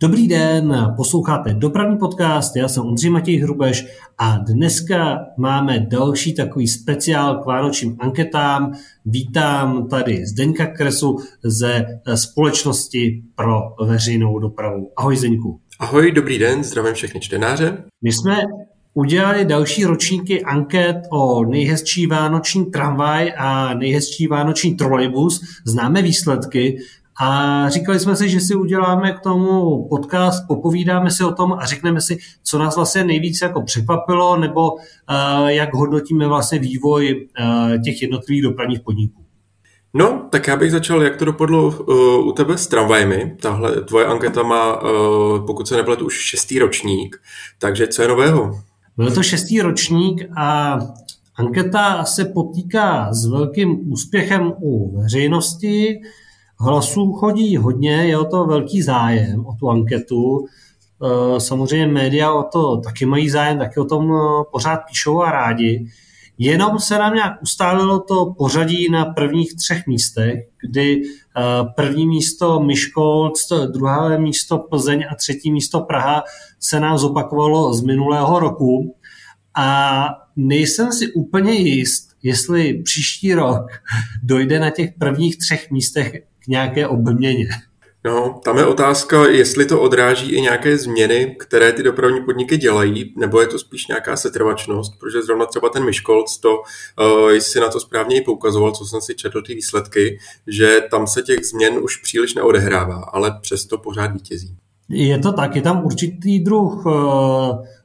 Dobrý den, posloucháte dopravní podcast, já jsem Ondřej Matěj Hrubeš a dneska máme další takový speciál k vánočním anketám. Vítám tady Zdeňka Kresu ze společnosti pro veřejnou dopravu. Ahoj Zdeňku. Ahoj, dobrý den, zdravím všechny čtenáře. My jsme udělali další ročníky anket o nejhezčí vánoční tramvaj a nejhezčí vánoční trolejbus. Známe výsledky a říkali jsme si, že si uděláme k tomu podcast, popovídáme si o tom a řekneme si, co nás vlastně nejvíc jako překvapilo, nebo uh, jak hodnotíme vlastně vývoj uh, těch jednotlivých dopravních podniků. No, tak já bych začal, jak to dopadlo uh, u tebe s tramvajemi. Tahle tvoje anketa má, uh, pokud se nepletu, už šestý ročník. Takže co je nového? Byl to šestý ročník a anketa se potýká s velkým úspěchem u veřejnosti. Hlasů chodí hodně, je o to velký zájem, o tu anketu. E, samozřejmě média o to taky mají zájem, taky o tom e, pořád píšou a rádi. Jenom se nám nějak ustálilo to pořadí na prvních třech místech, kdy e, první místo Myškolc, druhé místo Plzeň a třetí místo Praha se nám zopakovalo z minulého roku. A nejsem si úplně jist, jestli příští rok dojde na těch prvních třech místech nějaké obměně. No, tam je otázka, jestli to odráží i nějaké změny, které ty dopravní podniky dělají, nebo je to spíš nějaká setrvačnost, protože zrovna třeba ten Myškolc, to, uh, jestli na to správně i poukazoval, co jsem si četl ty výsledky, že tam se těch změn už příliš neodehrává, ale přesto pořád vítězí. Je to tak, je tam určitý druh uh,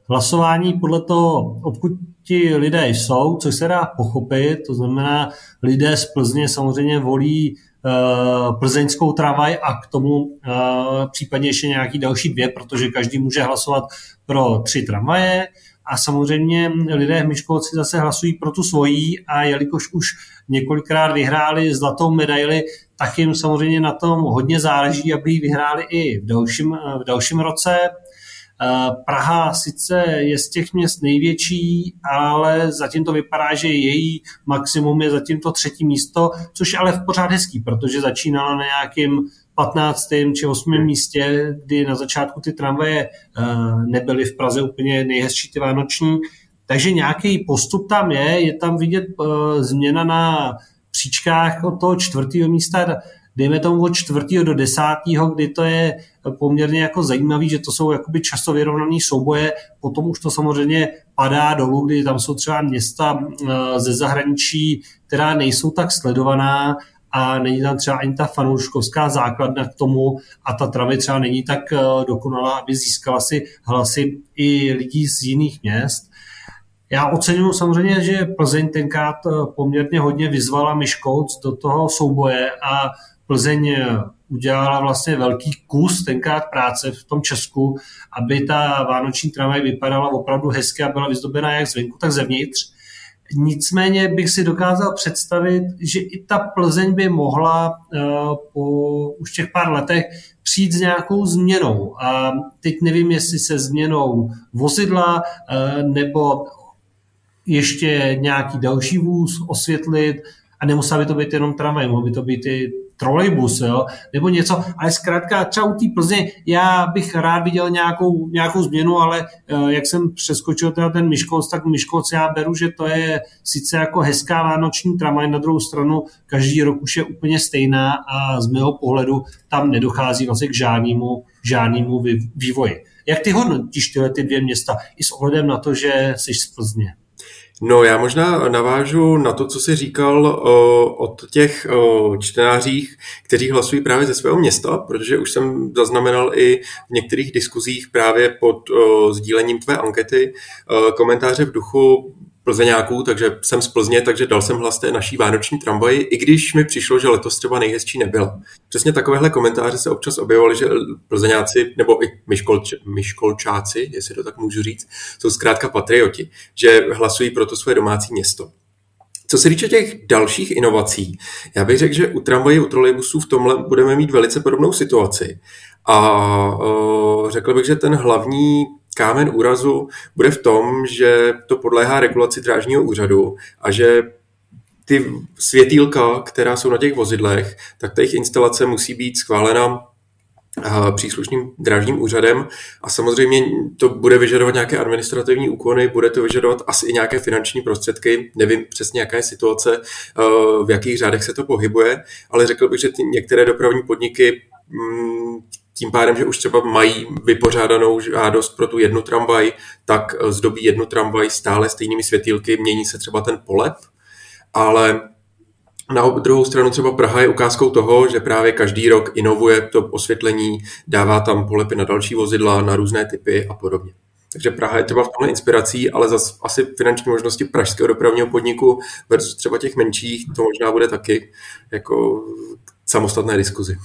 hlasování podle toho, odkud ti lidé jsou, což se dá pochopit, to znamená, lidé z Plzně samozřejmě volí plzeňskou tramvaj a k tomu eh, případně ještě nějaký další dvě, protože každý může hlasovat pro tři tramvaje a samozřejmě lidé v Myškolci zase hlasují pro tu svojí a jelikož už několikrát vyhráli zlatou medaili, tak jim samozřejmě na tom hodně záleží, aby ji vyhráli i v dalším, eh, v dalším roce. Eh, Praha sice je z těch měst největší, ale zatím to vypadá, že její maximum je zatím to třetí místo, což je ale v pořád hezký, protože začínala na nějakým 15. či 8. místě, kdy na začátku ty tramvaje eh, nebyly v Praze úplně nejhezčí ty vánoční. Takže nějaký postup tam je, je tam vidět eh, změna na příčkách od toho čtvrtého místa dejme tomu od čtvrtého do desátého, kdy to je poměrně jako zajímavý, že to jsou jakoby časově vyrovnané souboje, potom už to samozřejmě padá dolů, kdy tam jsou třeba města eh, ze zahraničí, která nejsou tak sledovaná, a není tam třeba ani ta fanouškovská základna k tomu a ta travě třeba není tak eh, dokonalá, aby získala si hlasy i lidí z jiných měst. Já oceňuji samozřejmě, že Plzeň tenkrát eh, poměrně hodně vyzvala Myškouc do toho souboje a Plzeň eh, udělala vlastně velký kus tenkrát práce v tom Česku, aby ta vánoční tramvaj vypadala opravdu hezky a byla vyzdobená jak zvenku, tak zevnitř. Nicméně bych si dokázal představit, že i ta Plzeň by mohla uh, po už těch pár letech přijít s nějakou změnou. A teď nevím, jestli se změnou vozidla uh, nebo ještě nějaký další vůz osvětlit, a nemusela by to být jenom tramvaj, mohlo by to být i trolejbus, jo, nebo něco, ale zkrátka třeba u té Plzně já bych rád viděl nějakou, nějakou změnu, ale uh, jak jsem přeskočil teda ten Myškolc, tak Myškolc já beru, že to je sice jako hezká vánoční tramvaj, na druhou stranu každý rok už je úplně stejná a z mého pohledu tam nedochází vlastně k žádnému, žádnému vývoji. Jak ty hodnotíš tyhle ty dvě města i s ohledem na to, že jsi z Plzně? No já možná navážu na to, co jsi říkal o, o těch o, čtenářích, kteří hlasují právě ze svého města, protože už jsem zaznamenal i v některých diskuzích právě pod o, sdílením tvé ankety komentáře v duchu Plzeňáků, takže jsem z Plzně, takže dal jsem hlas té naší vánoční tramvaji, i když mi přišlo, že letos třeba nejhezčí nebyla. Přesně takovéhle komentáře se občas objevovaly, že Plzeňáci, nebo i myškolč, myškolčáci, jestli to tak můžu říct, jsou zkrátka patrioti, že hlasují pro to své domácí město. Co se týče těch dalších inovací, já bych řekl, že u tramvají, u trolejbusů v tomhle budeme mít velice podobnou situaci. A uh, řekl bych, že ten hlavní kámen úrazu bude v tom, že to podléhá regulaci drážního úřadu a že ty světýlka, která jsou na těch vozidlech, tak ta jejich instalace musí být schválena příslušným drážním úřadem. A samozřejmě to bude vyžadovat nějaké administrativní úkony, bude to vyžadovat asi i nějaké finanční prostředky, nevím přesně jaká je situace, v jakých řádech se to pohybuje, ale řekl bych, že ty některé dopravní podniky mm, tím pádem, že už třeba mají vypořádanou žádost pro tu jednu tramvaj, tak zdobí jednu tramvaj stále stejnými světýlky, mění se třeba ten polep, ale na druhou stranu třeba Praha je ukázkou toho, že právě každý rok inovuje to osvětlení, dává tam polepy na další vozidla, na různé typy a podobně. Takže Praha je třeba v tomhle inspirací, ale zase asi finanční možnosti pražského dopravního podniku versus třeba těch menších, to možná bude taky jako samostatné diskuzi.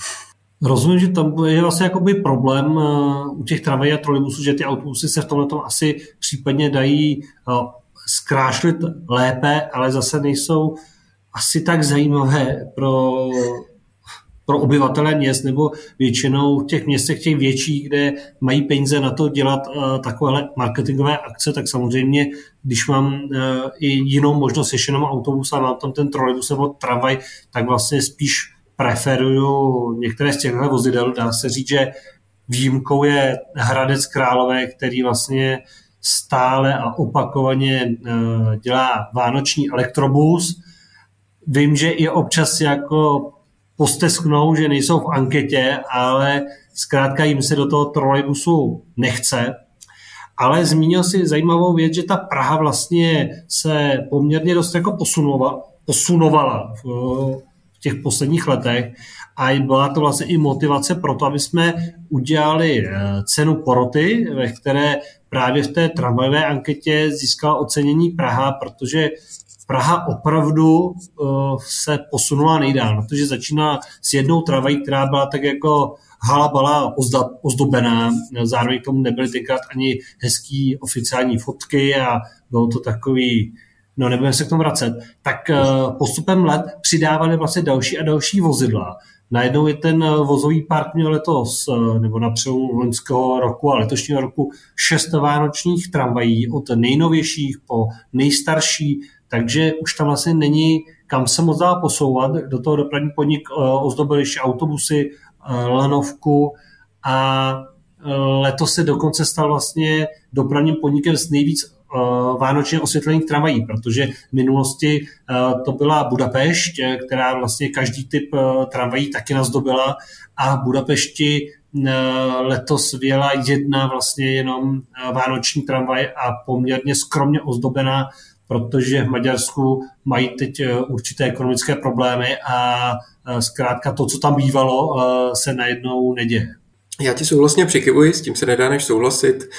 Rozumím, že tam je vlastně jakoby problém uh, u těch tramvají a trolejbusů, že ty autobusy se v tomhle tom asi případně dají uh, zkrášlit lépe, ale zase nejsou asi tak zajímavé pro, pro obyvatele měst, nebo většinou v těch městech, těch větších, kde mají peníze na to dělat uh, takovéhle marketingové akce, tak samozřejmě, když mám i jinou možnost, ještě jenom autobus a mám tam ten trolejbus nebo tramvaj, tak vlastně spíš preferuju některé z těchto vozidel. Dá se říct, že výjimkou je Hradec Králové, který vlastně stále a opakovaně uh, dělá vánoční elektrobus, Vím, že i občas jako postesknou, že nejsou v anketě, ale zkrátka jim se do toho trolejbusu nechce. Ale zmínil si zajímavou věc, že ta Praha vlastně se poměrně dost jako posunovala, posunovala v, v těch posledních letech. A byla to vlastně i motivace pro to, aby jsme udělali eh, cenu poroty, ve které právě v té tramvajové anketě získala ocenění Praha, protože Praha opravdu uh, se posunula nejdál, protože začíná s jednou travají, která byla tak jako halabala ozdobená, zároveň k tomu nebyly tenkrát ani hezký oficiální fotky a bylo to takový, no nebudeme se k tomu vracet, tak uh, postupem let přidávali vlastně další a další vozidla. Najednou je ten vozový park měl letos, nebo na přelomu loňského roku a letošního roku šest vánočních tramvají od nejnovějších po nejstarší takže už tam vlastně není kam se moc dá posouvat. Do toho dopravní podnik eh, ozdobil ještě autobusy, eh, lanovku a eh, letos se dokonce stal vlastně dopravním podnikem s nejvíc vánočně osvětlených tramvají, protože v minulosti to byla Budapešť, která vlastně každý typ tramvají taky nazdobila a v Budapešti letos vyjela jedna vlastně jenom vánoční tramvaj a poměrně skromně ozdobená protože v Maďarsku mají teď eh, určité ekonomické problémy a eh, zkrátka to, co tam bývalo, eh, se najednou neděje. Já ti souhlasně přikivuji, s tím se nedá než souhlasit.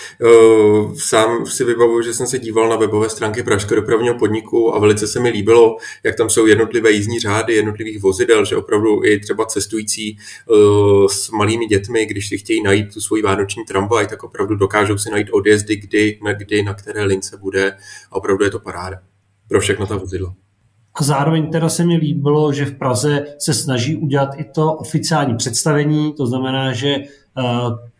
Sám si vybavuju, že jsem se díval na webové stránky Pražského dopravního podniku a velice se mi líbilo, jak tam jsou jednotlivé jízdní řády jednotlivých vozidel, že opravdu i třeba cestující s malými dětmi, když si chtějí najít tu svoji vánoční tramvaj, tak opravdu dokážou si najít odjezdy, kdy, na, kdy, na které lince bude a opravdu je to paráda pro všechno ta vozidla. A zároveň teda se mi líbilo, že v Praze se snaží udělat i to oficiální představení, to znamená, že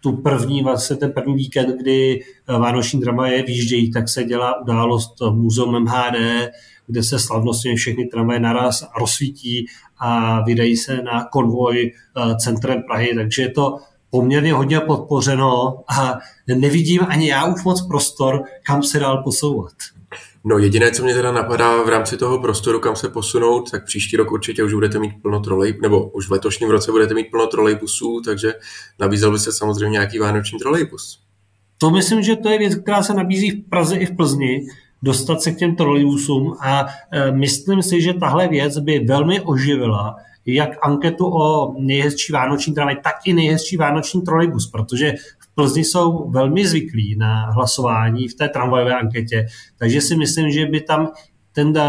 tu první, vlastně ten první víkend, kdy eh, Vánoční tramvaje výjíždějí, tak se dělá událost v muzeum MHD, kde se slavnostně všechny tramvaje naraz rozsvítí a vydají se na konvoj eh, centrem Prahy, takže je to poměrně hodně podpořeno a nevidím ani já už moc prostor, kam se dál posouvat. No jediné, co mě teda napadá v rámci toho prostoru, kam se posunout, tak příští rok určitě už budete mít plno trolej, nebo už v letošním roce budete mít plno trolejbusů, takže nabízel by se samozřejmě nějaký vánoční trolejbus. To myslím, že to je věc, která se nabízí v Praze i v Plzni, dostat se k těm trolejbusům a e, myslím si, že tahle věc by velmi oživila jak anketu o nejhezčí vánoční tramvaj, tak i nejhezčí vánoční trolejbus, protože Plzni jsou velmi zvyklí na hlasování v té tramvajové anketě, takže si myslím, že by tam ten eh,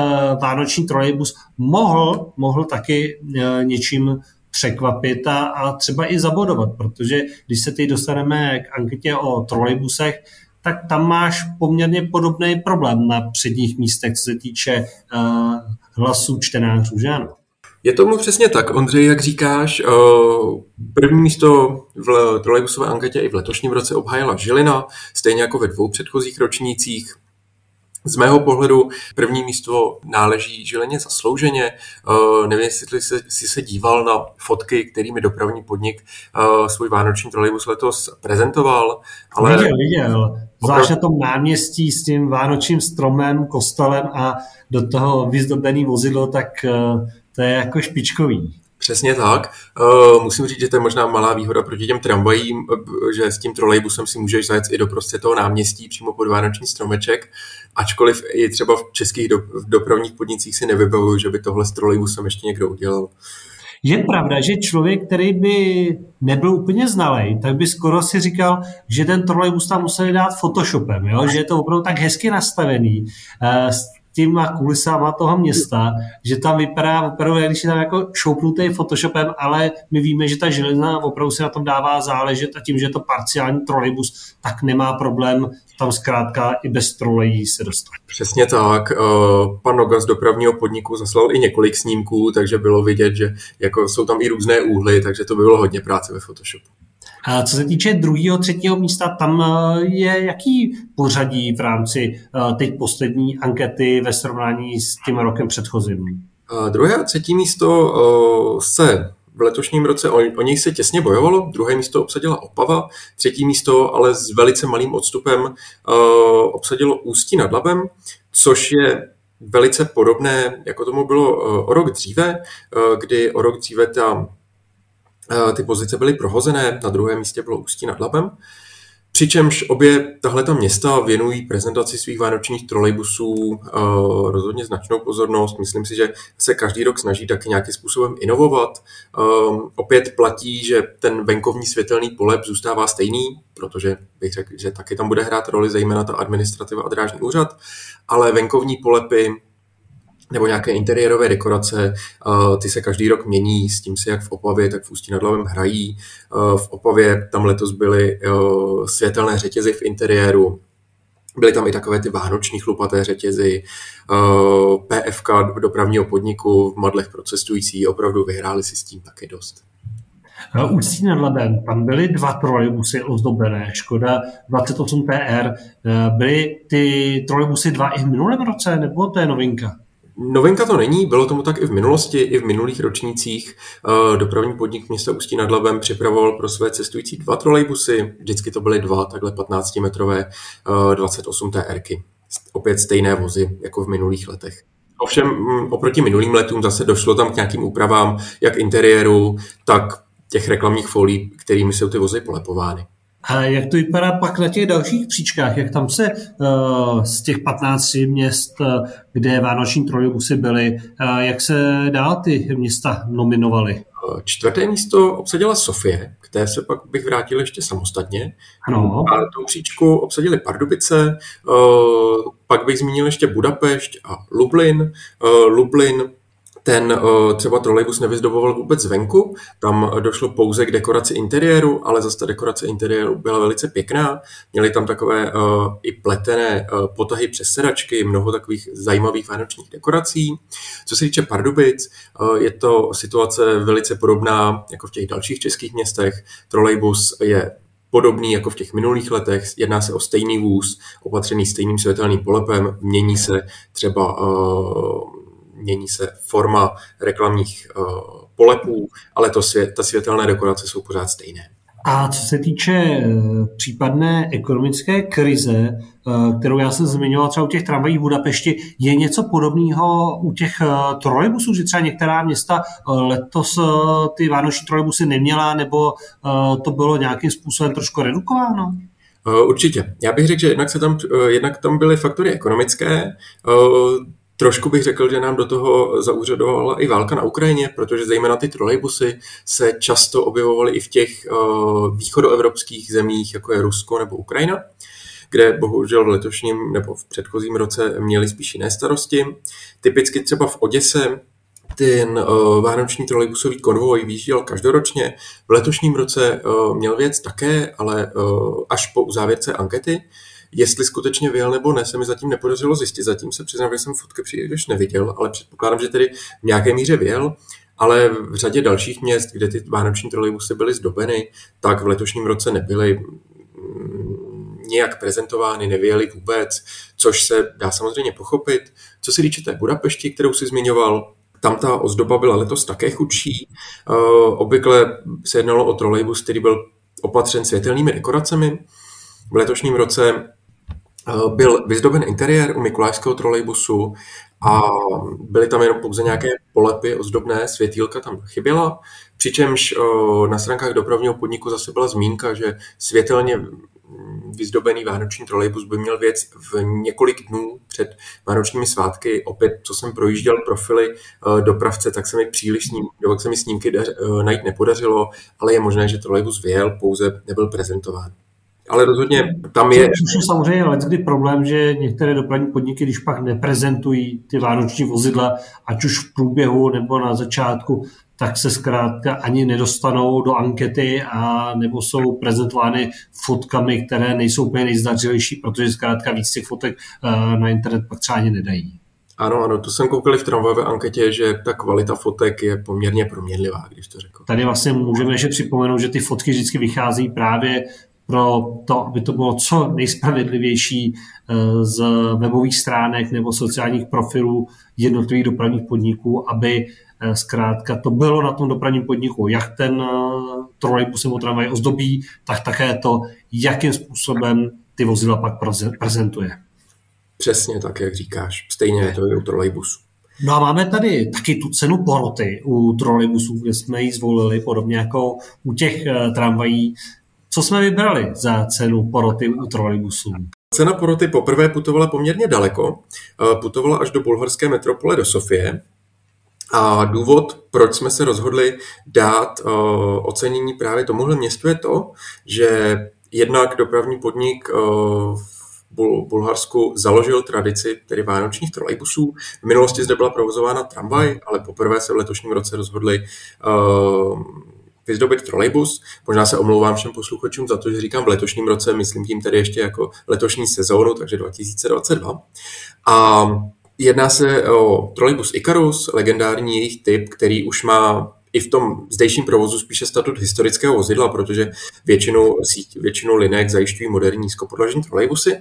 vánoční trolejbus mohl, mohl taky eh, něčím překvapit a, a třeba i zabodovat, protože když se teď dostaneme k anketě o trolejbusech, tak tam máš poměrně podobný problém na předních místech, co se týče uh, hlasů čtenářů, že ano? Je tomu přesně tak, Ondřej, jak říkáš. Eh, první místo v trolejbusové anketě i v letošním roce obhájila Žilina, stejně jako ve dvou předchozích ročnících. Z mého pohledu první místo náleží Žileně zaslouženě. Uh, nevím, jestli jsi, se díval na fotky, kterými dopravní podnik uh, svůj vánoční trolejbus letos prezentoval. Ale... Viděl, viděl. Zvlášť na tom náměstí s tím vánočním stromem, kostelem a do toho vyzdobený vozidlo, tak to je jako špičkový. Přesně tak. Uh, musím říct, že to je možná malá výhoda proti těm tramvajím, že s tím trolejbusem si můžeš zajet i do prostě toho náměstí přímo pod vánoční stromeček, ačkoliv i třeba v českých do, v dopravních podnicích si nevybavuju, že by tohle s trolejbusem ještě někdo udělal. Je pravda, že člověk, který by nebyl úplně znalý, tak by skoro si říkal, že ten trolejbus tam museli dát Photoshopem, jo? že je to opravdu tak hezky nastavený. Uh, těma kulisama toho města, že tam vypadá opravdu, když je tam jako šoupnutý Photoshopem, ale my víme, že ta železna opravdu si na tom dává záležet a tím, že je to parciální trolejbus, tak nemá problém tam zkrátka i bez trolejí se dostat. Přesně tak. Eh, pan Noga z dopravního podniku zaslal i několik snímků, takže bylo vidět, že jako jsou tam i různé úhly, takže to by bylo hodně práce ve Photoshopu. Co se týče druhého, třetího místa, tam eh, je jaký pořadí v rámci eh, teď poslední ankety ve srovnání s tím rokem předchozím? A druhé a třetí místo eh, se v letošním roce o, o něj se těsně bojovalo, druhé místo obsadila Opava, třetí místo ale s velice malým odstupem obsadilo Ústí nad Labem, což je velice podobné, jako tomu bylo o rok dříve, kdy o rok dříve ta ty pozice byly prohozené, na druhém místě bylo Ústí nad Labem. Přičemž obě tahle města věnují prezentaci svých vánočních trolejbusů uh, rozhodně značnou pozornost. Myslím si, že se každý rok snaží taky nějakým způsobem inovovat. Um, opět platí, že ten venkovní světelný polep zůstává stejný, protože bych řekl, že taky tam bude hrát roli zejména ta administrativa a drážní úřad, ale venkovní polepy nebo nějaké interiérové dekorace, ty se každý rok mění, s tím se jak v Opavě, tak v Ústí nad Labem hrají. V Opavě tam letos byly světelné řetězy v interiéru, Byly tam i takové ty vánoční chlupaté řetězy, PFK dopravního podniku v Madlech pro cestující, opravdu vyhráli si s tím taky dost. Ústí nad Labem, tam byly dva trolejbusy ozdobené, Škoda 28 PR. Byly ty trolejbusy dva i v minulém roce, nebo to je novinka? Novinka to není, bylo tomu tak i v minulosti, i v minulých ročnících. Eh, dopravní podnik města Ústí nad Labem připravoval pro své cestující dva trolejbusy, vždycky to byly dva, takhle 15-metrové 28 TRky. Opět stejné vozy jako v minulých letech. Ovšem mm, oproti minulým letům zase došlo tam k nějakým úpravám, jak interiéru, tak těch reklamních folí, kterými jsou ty vozy polepovány. A jak to vypadá pak na těch dalších příčkách? Jak tam se uh, z těch 15 měst, uh, kde vánoční trolejbusy byly, uh, jak se dál ty města nominovaly? Čtvrté místo obsadila Sofie, které se pak bych vrátil ještě samostatně. Ano. A tou příčku obsadili Pardubice, pak bych zmínil ještě Budapešť a Lublin. Lublin ten uh, třeba trolejbus nevyzdoboval vůbec zvenku, tam došlo pouze k dekoraci interiéru, ale zase ta dekorace interiéru byla velice pěkná. Měli tam takové uh, i pletené uh, potahy přes sedačky, mnoho takových zajímavých vánočních dekorací. Co se týče Pardubic, uh, je to situace velice podobná jako v těch dalších českých městech. Trolejbus je podobný jako v těch minulých letech. Jedná se o stejný vůz, opatřený stejným světelným polepem, mění se třeba uh, mění se forma reklamních uh, polepů, ale to svět, ta světelné dekorace jsou pořád stejné. A co se týče eh, případné ekonomické krize, eh, kterou já jsem zmiňoval třeba u těch tramvají v Budapešti, je něco podobného u těch trolejbusů, že třeba některá města letos ty vánoční trolejbusy neměla, nebo to bylo nějakým způsobem trošku redukováno? Určitě. Já bych řekl, že jednak, se tam, jednak tam byly faktory ekonomické, Trošku bych řekl, že nám do toho zaúřadovala i válka na Ukrajině, protože zejména ty trolejbusy se často objevovaly i v těch uh, východoevropských zemích, jako je Rusko nebo Ukrajina, kde bohužel v letošním nebo v předchozím roce měli spíš jiné starosti. Typicky třeba v Oděse ten uh, vánoční trolejbusový konvoj výjížděl každoročně. V letošním roce uh, měl věc také, ale uh, až po uzávěrce ankety. Jestli skutečně vyjel nebo ne, se mi zatím nepodařilo zjistit. Zatím se přiznám, že jsem fotky příliš neviděl, ale předpokládám, že tedy v nějaké míře vyjel. Ale v řadě dalších měst, kde ty vánoční trolejbusy byly zdobeny, tak v letošním roce nebyly. nějak prezentovány, nevějely vůbec, což se dá samozřejmě pochopit. Co se týče té Budapešti, kterou si zmiňoval, tam ta ozdoba byla letos také chudší. Obvykle se jednalo o trolejbus, který byl opatřen světelnými dekoracemi. V letošním roce byl vyzdoben interiér u Mikulášského trolejbusu a byly tam jenom pouze nějaké polepy ozdobné, světýlka tam chyběla, přičemž na stránkách dopravního podniku zase byla zmínka, že světelně vyzdobený vánoční trolejbus by měl věc v několik dnů před vánočními svátky. Opět, co jsem projížděl profily dopravce, tak se mi příliš sním, se mi snímky najít nepodařilo, ale je možné, že trolejbus vyjel, pouze nebyl prezentován. Ale rozhodně tam je... Což je samozřejmě leckdy problém, že některé dopravní podniky, když pak neprezentují ty vánoční vozidla, ať už v průběhu nebo na začátku, tak se zkrátka ani nedostanou do ankety a nebo jsou prezentovány fotkami, které nejsou úplně nejzdařilejší, protože zkrátka víc těch fotek eh, na internet pak třeba ani nedají. Ano, ano, to jsem koukal v tramvajové anketě, že ta kvalita fotek je poměrně proměnlivá, když to řekl. Tady vlastně můžeme ještě připomenout, že ty fotky vždycky vychází právě pro to, aby to bylo co nejspravedlivější eh, z webových stránek nebo sociálních profilů jednotlivých dopravních podniků, aby eh, zkrátka to bylo na tom dopravním podniku, jak ten eh, trolejbus nebo tramvaj ozdobí, tak také to, jakým způsobem ty vozidla pak prezentuje. Přesně tak, jak říkáš. Stejně je to i u trolejbusu. No a máme tady taky tu cenu poroty u trolejbusů, kde jsme ji zvolili, podobně jako u těch tramvají. Co jsme vybrali za cenu poroty u trolejbusů? Cena poroty poprvé putovala poměrně daleko. Eh, putovala až do bulharské metropole do Sofie. A důvod, proč jsme se rozhodli dát uh, ocenění právě tomuhle městu, je to, že jednak dopravní podnik uh, v Bulharsku založil tradici tedy vánočních trolejbusů. V minulosti zde byla provozována tramvaj, ale poprvé se v letošním roce rozhodli uh, vyzdobit trolejbus. Možná se omlouvám všem posluchačům za to, že říkám v letošním roce, myslím tím tedy ještě jako letošní sezónu, takže 2022. A jedná se o trolejbus Icarus, legendární jejich typ, který už má i v tom zdejším provozu spíše statut historického vozidla, protože většinu, většinu linek zajišťují moderní nízkopodlažní trolejbusy.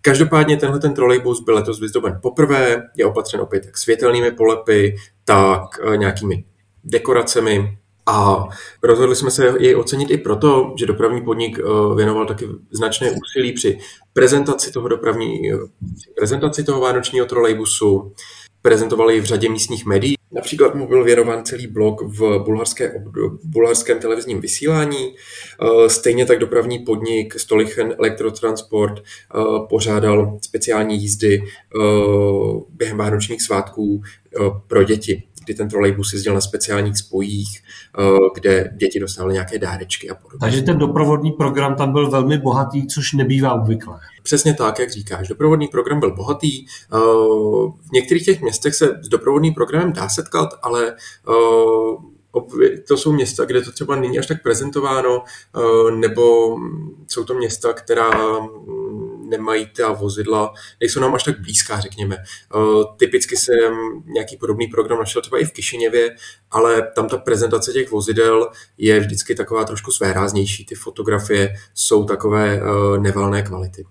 Každopádně tenhle ten trolejbus byl letos vyzdoben poprvé, je opatřen opět jak světelnými polepy, tak eh, nějakými dekoracemi, a rozhodli jsme se jej ocenit i proto, že dopravní podnik eh, věnoval taky značné úsilí při prezentaci toho dopravní, eh, prezentaci toho vánočního trolejbusu, prezentovali v řadě místních médií. Například mu byl věnován celý blok v bulharské, bulharském televizním vysílání. Eh, stejně tak dopravní podnik Stolichen Elektrotransport pořádal speciální jízdy během vánočních svátků pro děti kdy ten trolejbus jezdil na speciálních spojích, eh, kde děti dostávaly nějaké dárečky a podobně. Takže ten doprovodný program tam byl velmi bohatý, což nebývá obvyklé. Přesně tak, jak říkáš. Doprovodný program byl bohatý. Eh, v některých těch městech se s doprovodným programem dá setkat, ale eh, to jsou města, kde to třeba není až tak prezentováno, nebo jsou to města, která nemají ta vozidla, nejsou nám až tak blízká, řekněme. Uh, typicky jsem nějaký podobný program našel třeba i v Kišiněvě, ale tam ta prezentace těch vozidel je vždycky taková trošku svéráznější. Ty fotografie jsou takové uh, nevalné kvality.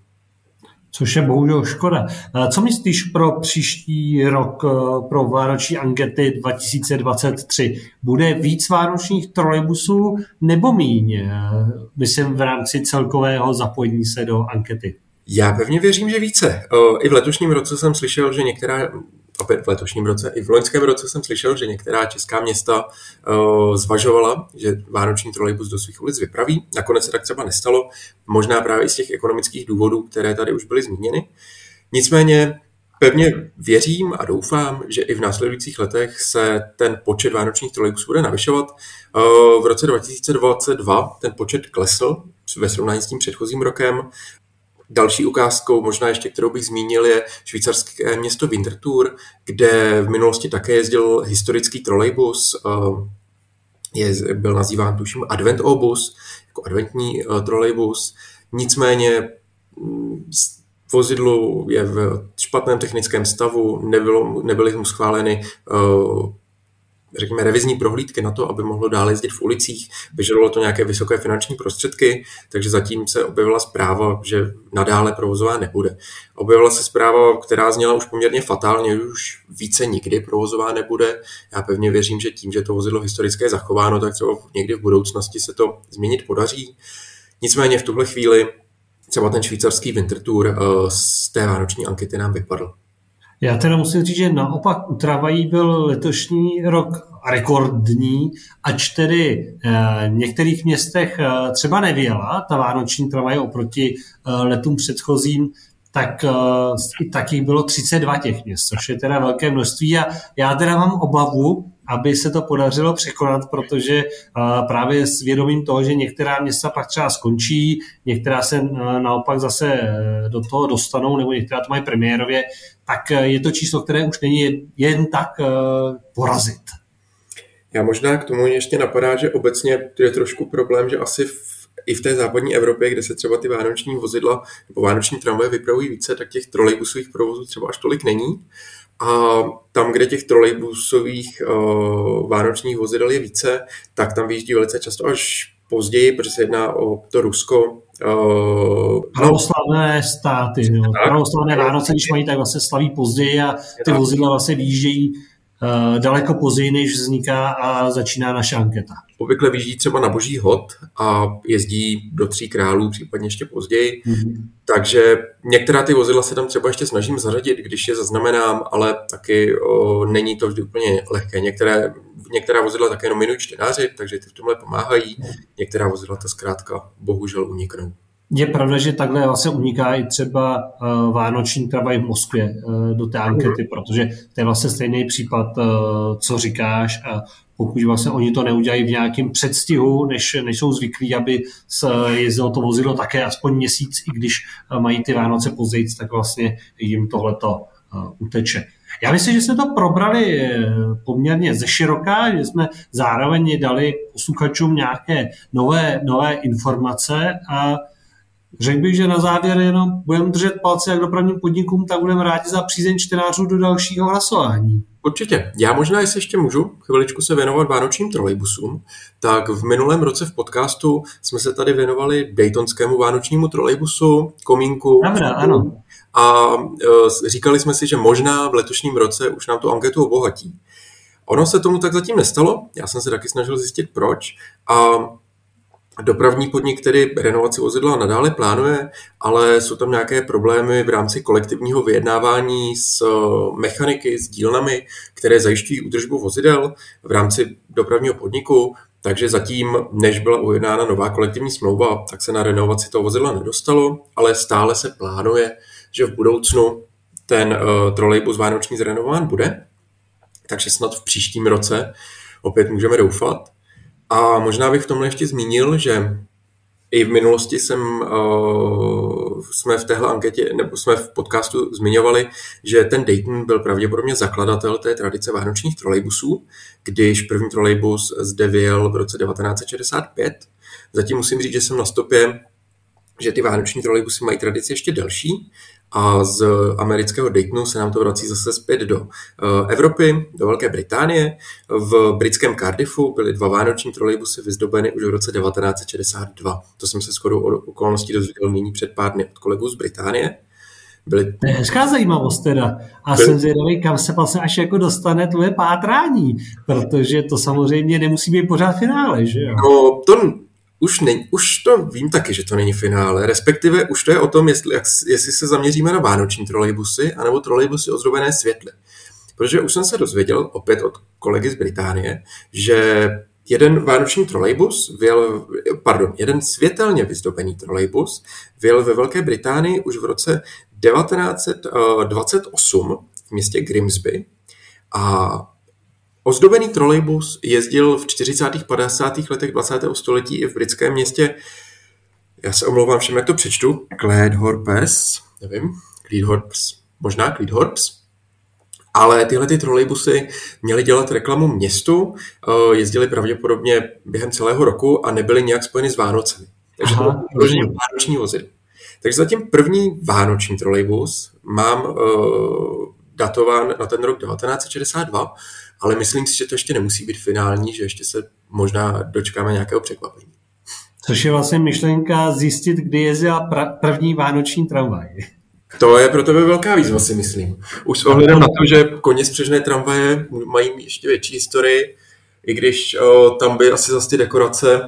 Což je bohužel škoda. Co myslíš pro příští rok, pro Vánoční ankety 2023? Bude víc vánočních trolejbusů nebo míň? Myslím v rámci celkového zapojení se do ankety. Já pevně věřím, že více. I v letošním roce jsem slyšel, že některá, opět v letošním roce, i v loňském roce jsem slyšel, že některá česká města zvažovala, že vánoční trolejbus do svých ulic vypraví. Nakonec se tak třeba nestalo, možná právě z těch ekonomických důvodů, které tady už byly zmíněny. Nicméně Pevně věřím a doufám, že i v následujících letech se ten počet vánočních trolejbusů bude navyšovat. V roce 2022 ten počet klesl ve srovnání s tím předchozím rokem Další ukázkou, možná ještě kterou bych zmínil, je švýcarské město Winterthur, kde v minulosti také jezdil historický trolejbus, eh, je, byl nazýván tuším Advent-obus, jako adventní uh, trolejbus. Nicméně mm, vozidlo je v špatném technickém stavu, nebylo, nebyly mu schváleny uh, řekněme, revizní prohlídky na to, aby mohlo dále jezdit v ulicích. Vyžadovalo to nějaké vysoké finanční prostředky, takže zatím se objevila zpráva, že nadále provozová nebude. Objevila se zpráva, která zněla už poměrně fatálně, už více nikdy provozová nebude. Já pevně věřím, že tím, že to vozidlo historické je zachováno, tak třeba někdy v budoucnosti se to změnit podaří. Nicméně v tuhle chvíli třeba ten švýcarský Winter Tour eh, z té vánoční ankety nám vypadl. Já teda musím říct, že naopak u Travají byl letošní rok rekordní, ač tedy v některých městech eh, třeba nevěla ta vánoční travaj oproti eh, letům předchozím, tak i taky bylo 32 těch měst, což je teda velké množství. A já teda mám obavu, aby se to podařilo překonat, protože právě s vědomím toho, že některá města pak třeba skončí, některá se naopak zase e, do toho dostanou, nebo některá to mají premiérově, tak e, je to číslo, které už není jen tak e, porazit. Já možná k tomu ještě napadá, že obecně je trošku problém, že asi v, i v té západní Evropě, kde se třeba ty vánoční vozidla nebo vánoční tramvaje vypravují více, tak těch trolejbusových provozů třeba až tolik není. A tam, kde těch trolejbusových uh, vánočních vozidel je více, tak tam vyjíždí velice často až později, protože se jedná o to Rusko. Uh, pravoslavné státy, no. pravoslavné Vánoce, když mají, tak vlastně slaví později a ty vozidla vlastně vyjíždějí uh, daleko později, než vzniká a začíná naše anketa. Obvykle vyjíždí třeba na boží hod a jezdí do tří králů, případně ještě později. Mm-hmm. Takže některá ty vozidla se tam třeba ještě snažím zařadit, když je zaznamenám, ale taky o, není to vždy úplně lehké. Některé, některá vozidla také nominují čtenáři, takže ty v tomhle pomáhají. Některá vozidla to zkrátka bohužel uniknou. Je pravda, že takhle vlastně uniká i třeba uh, vánoční travaj v Moskvě uh, do té ankety, protože to je vlastně stejný případ, uh, co říkáš. A pokud vlastně oni to neudělají v nějakém předstihu, než, než jsou zvyklí, aby se jezdilo to vozidlo také aspoň měsíc, i když mají ty Vánoce později, tak vlastně jim tohleto uh, uteče. Já myslím, že jsme to probrali poměrně ze široká, že jsme zároveň dali posluchačům nějaké nové, nové informace a Řekl bych, že na závěr jenom budeme držet palce jak dopravním podnikům, tak budeme rádi za přízeň čtenářů do dalšího hlasování. Určitě. Já možná, jestli ještě můžu chviličku se věnovat vánočním trolejbusům, tak v minulém roce v podcastu jsme se tady věnovali Daytonskému vánočnímu trolejbusu, komínku. Dobrá, ano. A e, říkali jsme si, že možná v letošním roce už nám tu anketu obohatí. Ono se tomu tak zatím nestalo, já jsem se taky snažil zjistit proč a Dopravní podnik který renovaci vozidla nadále plánuje, ale jsou tam nějaké problémy v rámci kolektivního vyjednávání s eh, mechaniky, s dílnami, které zajišťují údržbu vozidel v rámci dopravního podniku, takže zatím, než byla ujednána nová kolektivní smlouva, tak se na renovaci toho vozidla nedostalo, ale stále se plánuje, že v budoucnu ten uh, trolejbus vánoční zrenován bude, takže snad v příštím roce opět můžeme doufat. A možná bych v tomhle ještě zmínil, že i v minulosti jsem, uh, jsme v téhle anketě, nebo jsme v podcastu zmiňovali, že ten Dayton byl pravděpodobně zakladatel té tradice vánočních trolejbusů, když první trolejbus zde vyjel v roce 1965. Zatím musím říct, že jsem na stopě že ty vánoční trolejbusy mají tradici ještě delší a z amerického Daytonu se nám to vrací zase zpět do eh, Evropy, do Velké Británie. V britském Cardiffu byly dva vánoční trolejbusy vyzdobeny už v roce 1962. To jsem se shodou okolností dozvěděl nyní před pár dny od kolegů z Británie. Byly... To je hezká zajímavost teda. A Byly... jsem zvědavý, kam se vlastně až jako dostane tvoje pátrání, protože to samozřejmě nemusí být pořád finále, že jo? No, to už, ne, už to vím taky, že to není finále, respektive už to je o tom, jestli, jak, jestli se zaměříme na vánoční trolejbusy, anebo trolejbusy ozdobené světly. Protože už jsem se dozvěděl, opět od kolegy z Británie, že jeden vánoční trolejbus vyjel, pardon, jeden světelně vyzdobený trolejbus vyjel ve Velké Británii už v roce 1928 v městě Grimsby a Ozdobený trolejbus jezdil v 40. 50. letech 20. století i v britském městě, já se omlouvám všem, jak to přečtu, Cleethorpes, nevím, Cleethorpes, možná Cleethorpes, ale tyhle ty trolejbusy měly dělat reklamu městu, eh, jezdili pravděpodobně během celého roku a nebyly nějak spojeny s Vánocemi. Takže Aha, to bylo vánoční vozidlo. Takže zatím první vánoční trolejbus mám uh, datován na ten rok 1962, ale myslím si, že to ještě nemusí být finální, že ještě se možná dočkáme nějakého překvapení. Což je vlastně myšlenka zjistit, kdy jezdila pra- první vánoční tramvaj. To je pro tebe velká výzva, si myslím. Už s ohledem na to, že koně spřežné tramvaje mají ještě větší historii, i když o, tam by asi zase ty dekorace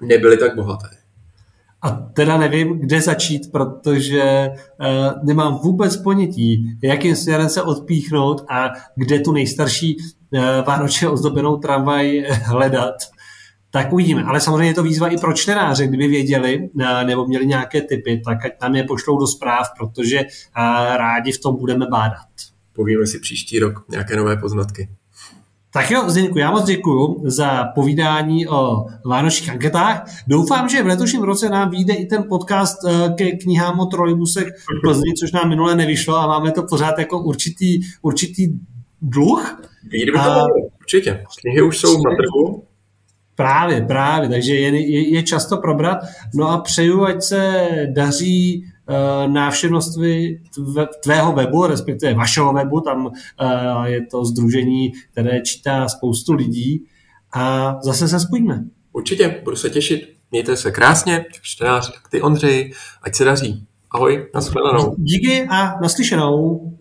nebyly tak bohaté. A teda nevím, kde začít, protože uh, nemám vůbec ponětí, jakým směrem se odpíchnout a kde tu nejstarší uh, vánočně ozdobenou tramvaj hledat. Tak uvidíme. Ale samozřejmě je to výzva i pro čtenáře, kdyby věděli uh, nebo měli nějaké typy, tak ať nám je pošlou do zpráv, protože uh, rádi v tom budeme bádat. Povíme si příští rok nějaké nové poznatky. Tak jo, Zdeňku, já moc děkuji za povídání o vánočních anketách. Doufám, že v letošním roce nám vyjde i ten podcast eh, ke knihám o trolejbusech v Plzni, což nám minule nevyšlo a máme to pořád jako určitý, určitý dluh. Vyjde by to a... určitě. Knihy už jsou na trhu. Právě, právě, takže je, je, je často probrat. No a přeju, ať se daří návštěvnosti tvého webu, respektive vašeho webu, tam eh, je to združení, které čítá spoustu lidí a zase se spojíme. Určitě, budu se těšit. Mějte se krásně, čtenáři, tak ty Ondřej, ať se daří. Ahoj, nashledanou. Díky a naslyšenou.